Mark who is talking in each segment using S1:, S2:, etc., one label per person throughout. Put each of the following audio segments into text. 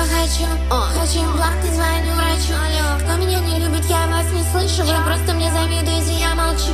S1: много хочу Хочу плакать, звоню врачу. Кто меня не любит, я вас не слышу. Вы просто мне завидуете, я молчу.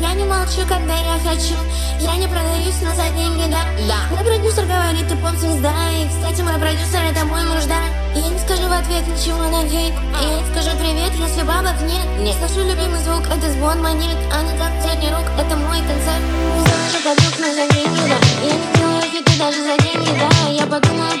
S1: Я не молчу, когда я хочу. Я не продаюсь на за деньги, да? Мой продюсер говорит, ты поп-звезда И, кстати, мой продюсер это мой мужда Я не скажу в ответ ничего на хейт Я не скажу привет, если бабок нет.
S2: Нет.
S1: Слышу любимый звук, это звон монет. А не как средний рук, это мой концерт. Не завожу подруг, но за деньги, да. Я не делаю хиты даже за деньги, да. Я подумаю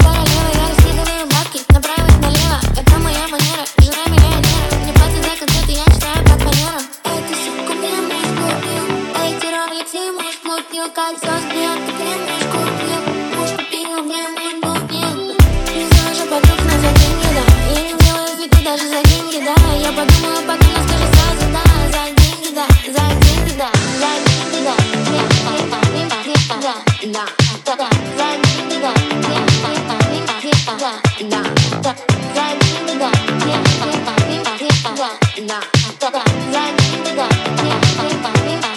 S1: муж купил Кольцо с бриллиантом мне муж купил. Муж купил, мне муж купил. Не завожу подруг, но за деньги, да. Я не делаю хиты даже за деньги, да. Я подумаю потом, но скажу сразу, да. За деньги, да, за деньги, да. За деньги, да. Да
S2: Да,
S1: да, да, за деньги, да да
S2: да,
S1: да, за деньги, да да
S2: да.
S1: да, да, за деньги, да Деньги, деньги, да